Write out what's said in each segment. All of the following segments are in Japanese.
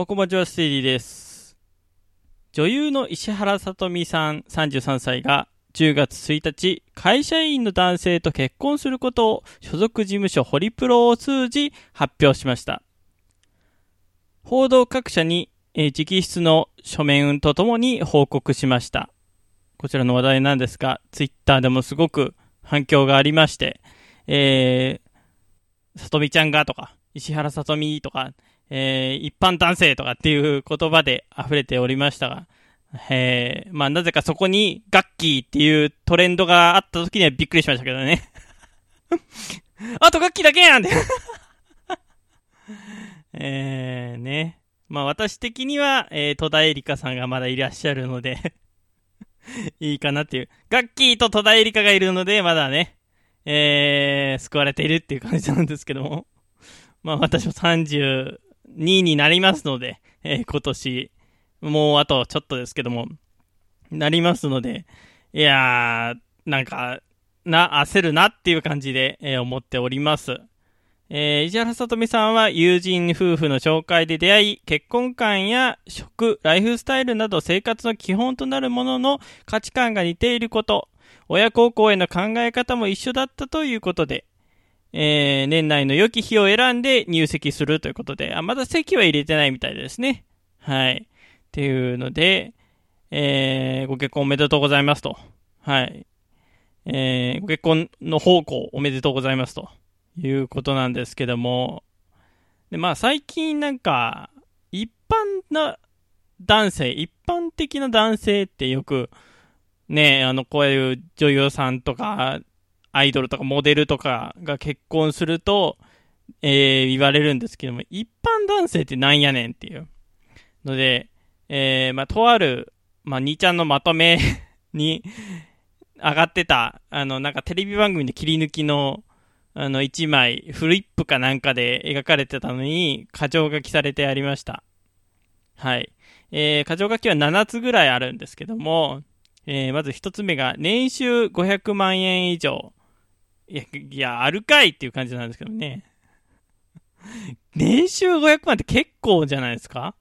おこまちはステディです。女優の石原さとみさん33歳が10月1日、会社員の男性と結婚することを所属事務所ホリプロを通じ発表しました。報道各社に、えー、直筆の書面とともに報告しました。こちらの話題なんですが、ツイッターでもすごく反響がありまして、えー、さとみちゃんがとか、石原さとみとか、えー、一般男性とかっていう言葉で溢れておりましたが、えー、まあなぜかそこにガッキーっていうトレンドがあった時にはびっくりしましたけどね。あとガッキーだけやんって えー、ね。まあ私的には、えー、戸田恵梨香さんがまだいらっしゃるので いいかなっていう。ガッキーと戸田恵梨香がいるので、まだね、えー、救われているっていう感じなんですけども。まあ私も30、2位になりますので、えー、今年、もうあとちょっとですけども、なりますので、いやー、なんか、な、焦るなっていう感じで、えー、思っております。えー、石原さとみさんは友人夫婦の紹介で出会い、結婚観や食、ライフスタイルなど生活の基本となるものの価値観が似ていること、親孝行への考え方も一緒だったということで、えー、年内の良き日を選んで入籍するということで、あ、まだ席は入れてないみたいですね。はい。っていうので、えー、ご結婚おめでとうございますと。はい。えー、ご結婚の方向おめでとうございますということなんですけども、で、まあ最近なんか、一般な男性、一般的な男性ってよく、ね、あの、こういう女優さんとか、アイドルとかモデルとかが結婚すると、えー、言われるんですけども、一般男性ってなんやねんっていう。ので、えー、まあ、とある、まあ、兄ちゃんのまとめ に上がってた、あの、なんかテレビ番組で切り抜きの、あの、一枚、フリップかなんかで描かれてたのに、過剰書きされてありました。はい。えー、過剰書きは7つぐらいあるんですけども、えー、まず1つ目が、年収500万円以上。いや、いや、あるかいっていう感じなんですけどね。年収500万って結構じゃないですか？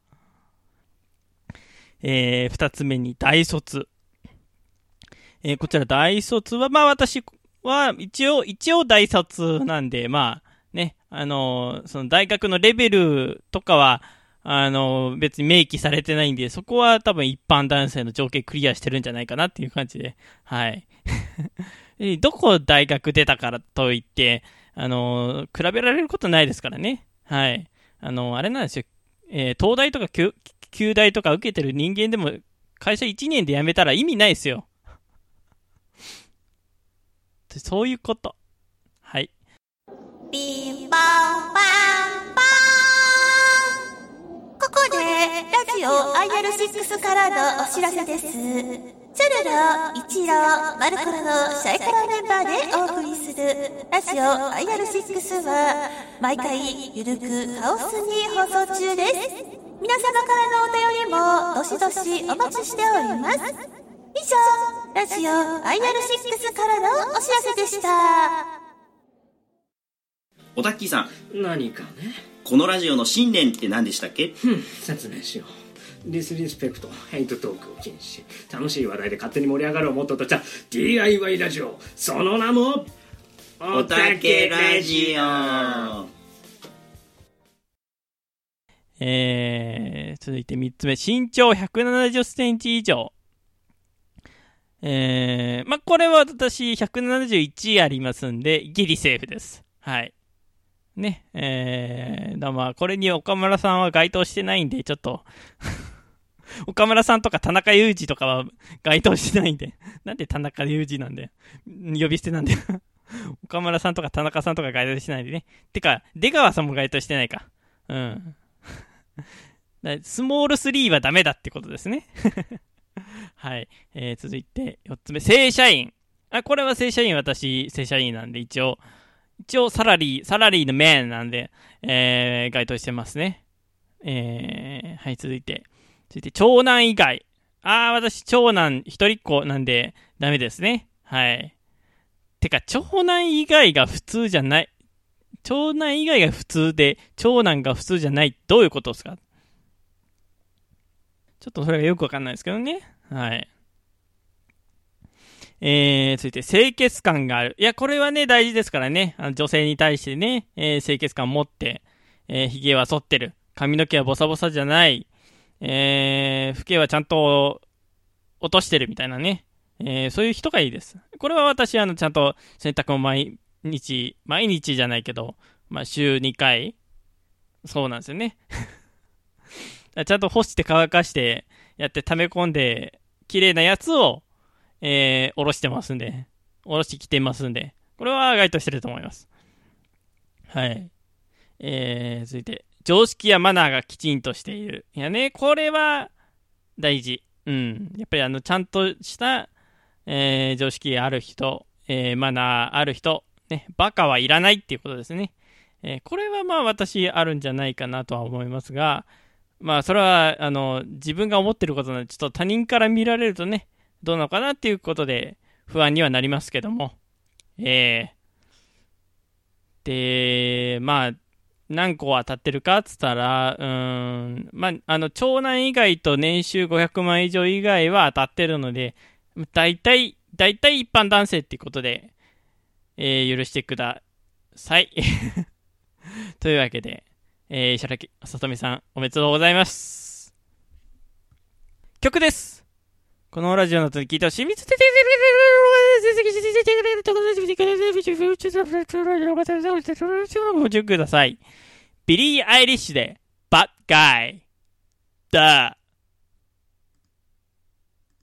えー、二つ目に大卒。えー、こちら大卒は、まあ私は一応、一応大卒なんで、まあね、あのー、その大学のレベルとかは、あの、別に明記されてないんで、そこは多分一般男性の条件クリアしてるんじゃないかなっていう感じで、はい。どこ大学出たからといって、あの、比べられることないですからね。はい。あの、あれなんですよ。えー、東大とか旧大とか受けてる人間でも、会社1年で辞めたら意味ないですよ。そういうこと。はい。ピンポンパンジオ IR6 からのお知らせです。チャルロ、イチロー、マルコロのシャイカラメンバーでお送りするラジオ IR6 は毎回ゆるくカオスに放送中です。皆様からのお便りもどしどしお待ちしております。以上、ラジオ IR6 からのお知らせでした。おたっきーさん。何かね。このラジオの信念って何でしたっけ？うん、説明しよう。 disrespect hate talk を禁止。楽しい話題で勝手に盛り上がるをモットーとした DIY ラジオ。その名もおたけラジオ。えー、続いて3つ目。身長170センチ以上。えー、まあ、これは私171ありますんで、ギリセーフです。はい。ね、えー、だまあ、これに岡村さんは該当してないんで、ちょっと。岡村さんとか田中裕二とかは該当してないんで。なんで田中裕二なんで。呼び捨てなんで。岡村さんとか田中さんとか該当してないんでね。てか、出川さんも該当してないか。うん。スモール3はダメだってことですね。はい。えー、続いて、4つ目。正社員。あ、これは正社員、私、正社員なんで、一応、一応、サラリー、サラリーのメンなんで、えー、該当してますね。えー、はい、続いて。続いて、長男以外。ああ、私、長男一人っ子なんで、ダメですね。はい。てか、長男以外が普通じゃない。長男以外が普通で、長男が普通じゃない。どういうことですか？ちょっとそれがよくわかんないですけどね。はい。えー、続いて、清潔感がある。いや、これはね、大事ですからね。あの女性に対してね、えー、清潔感を持って、えー、髭は剃ってる。髪の毛はボサボサじゃない。えー、老けはちゃんと落としてるみたいなね。えー、そういう人がいいです。これは私、あの、ちゃんと洗濯も毎日、毎日じゃないけど、まあ、週2回。そうなんですよね。ちゃんと干して乾かして、やって溜め込んで、綺麗なやつを、えー、おろしてますんで、おろしてきてますんで、これは該当してると思います。はい。えー、続いて、常識やマナーがきちんとしている。いやね、これは大事。うん。やっぱりあの、ちゃんとした、えー、常識ある人、えー、マナーある人、ね、バカはいらないっていうことですね。えー、これはまあ私あるんじゃないかなとは思いますが、まあそれは、あの、自分が思ってることなので、ちょっと他人から見られるとね、どうなのかなっていうことで不安にはなりますけども。えー、で、まあ、何個当たってるかっつったら、うん、まあ、あの、長男以外と年収500万以上以外は当たってるので、大体、大体一般男性っていうことで、えー、許してください。というわけで、えー、石原さとみさん、おめでとうございます。曲ですこのラジオの後に聞いてほしい。見つけてご注意ください。ビリー・アイリッシュで、 bad guy。だ。